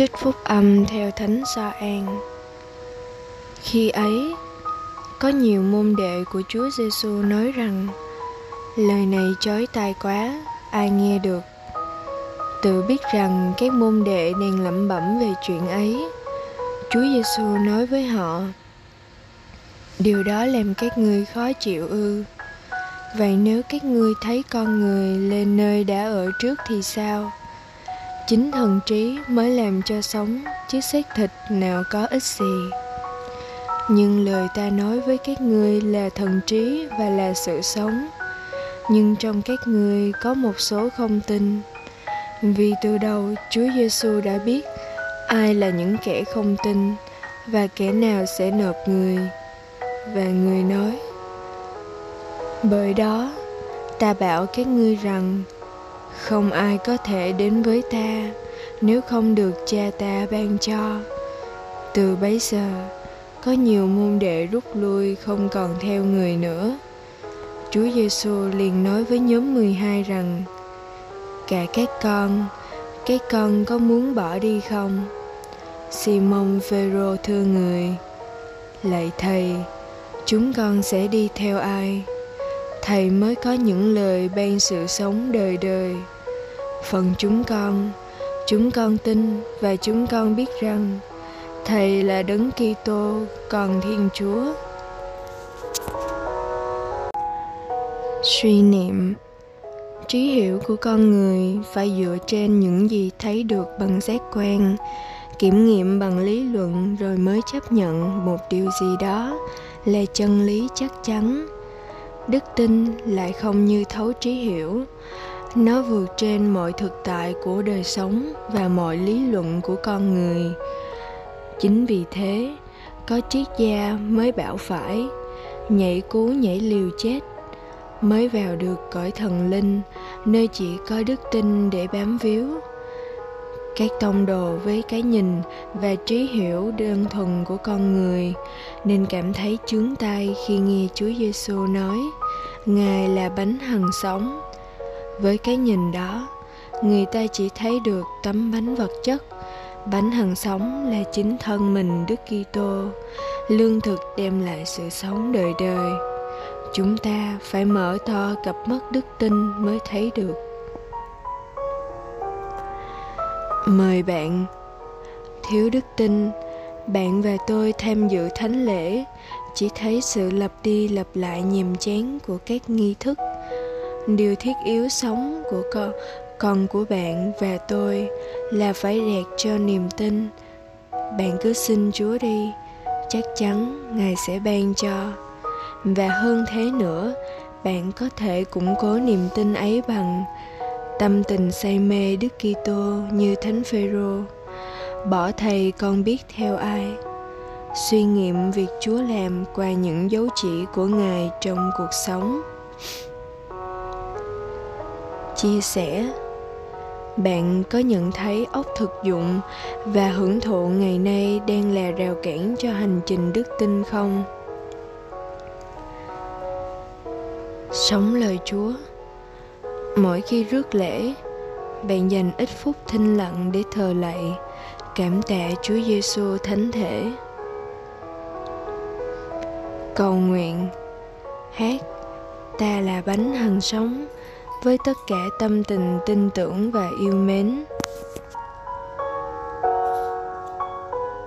Trích phúc âm theo Thánh sa an Khi ấy, có nhiều môn đệ của Chúa Giêsu nói rằng lời này chói tai quá, ai nghe được. Tự biết rằng các môn đệ đang lẩm bẩm về chuyện ấy, Chúa Giêsu nói với họ: Điều đó làm các ngươi khó chịu ư? Vậy nếu các ngươi thấy con người lên nơi đã ở trước thì sao? Chính thần trí mới làm cho sống, chứ xác thịt nào có ích gì. Nhưng lời ta nói với các ngươi là thần trí và là sự sống. Nhưng trong các ngươi có một số không tin. Vì từ đầu chúa giêsu đã biết ai là những kẻ không tin và kẻ nào sẽ nộp người. Và người nói, bởi đó ta bảo các ngươi rằng không ai có thể đến với ta nếu không được cha ta ban cho. Từ bấy giờ, có nhiều môn đệ rút lui không còn theo người nữa. Chúa giêsu liền nói với nhóm 12 rằng cả các con các con có muốn bỏ đi không? Simon phêrô thưa người, lạy thầy, chúng con sẽ đi theo ai? Thầy mới có những lời ban sự sống đời đời. Phần chúng con chúng con tin và chúng con biết rằng thầy là đấng kitô, còn thiên chúa. Suy niệm. Trí hiểu của con người phải dựa trên những gì thấy được bằng giác quan, kiểm nghiệm bằng lý luận rồi mới chấp nhận một điều gì đó là chân lý chắc chắn đức tin lại không như thấu trí hiểu. Nó vượt trên mọi thực tại của đời sống và mọi lý luận của con người. Chính vì thế, có triết gia mới bảo phải, nhảy cú nhảy liều chết. Mới vào được cõi thần linh, nơi chỉ có đức tin để bám víu. Các tông đồ với cái nhìn và trí hiểu đơn thuần của con người nên cảm thấy chướng tay khi nghe Chúa Giêsu nói. Ngài là bánh hằng sống. Với cái nhìn đó, người ta chỉ thấy được tấm bánh vật chất. Bánh hằng sống là chính thân mình Đức Kitô, lương thực đem lại sự sống đời đời. Chúng ta phải mở to cặp mắt đức tin mới thấy được. Mời bạn Thiếu đức tin Bạn và tôi tham dự thánh lễ chỉ thấy sự lặp đi lặp lại nhàm chán của các nghi thức Điều thiết yếu sống của con, còn của bạn và tôi Là phải rẹt cho niềm tin Bạn cứ xin Chúa đi Chắc chắn Ngài sẽ ban cho Và hơn thế nữa Bạn có thể củng cố niềm tin ấy bằng tâm tình say mê Đức Kitô như Thánh Phêrô. Bỏ thầy con biết theo ai. Suy nghiệm việc Chúa làm qua những dấu chỉ của Ngài trong cuộc sống. Chia sẻ bạn có nhận thấy ốc thực dụng và hưởng thụ ngày nay đang là rào cản cho hành trình đức tin không sống lời chúa Mỗi khi rước lễ, bạn dành ít phút thinh lặng để thờ lạy, cảm tạ Chúa Giêsu thánh thể. Cầu nguyện, hát, ta là bánh hằng sống với tất cả tâm tình tin tưởng và yêu mến.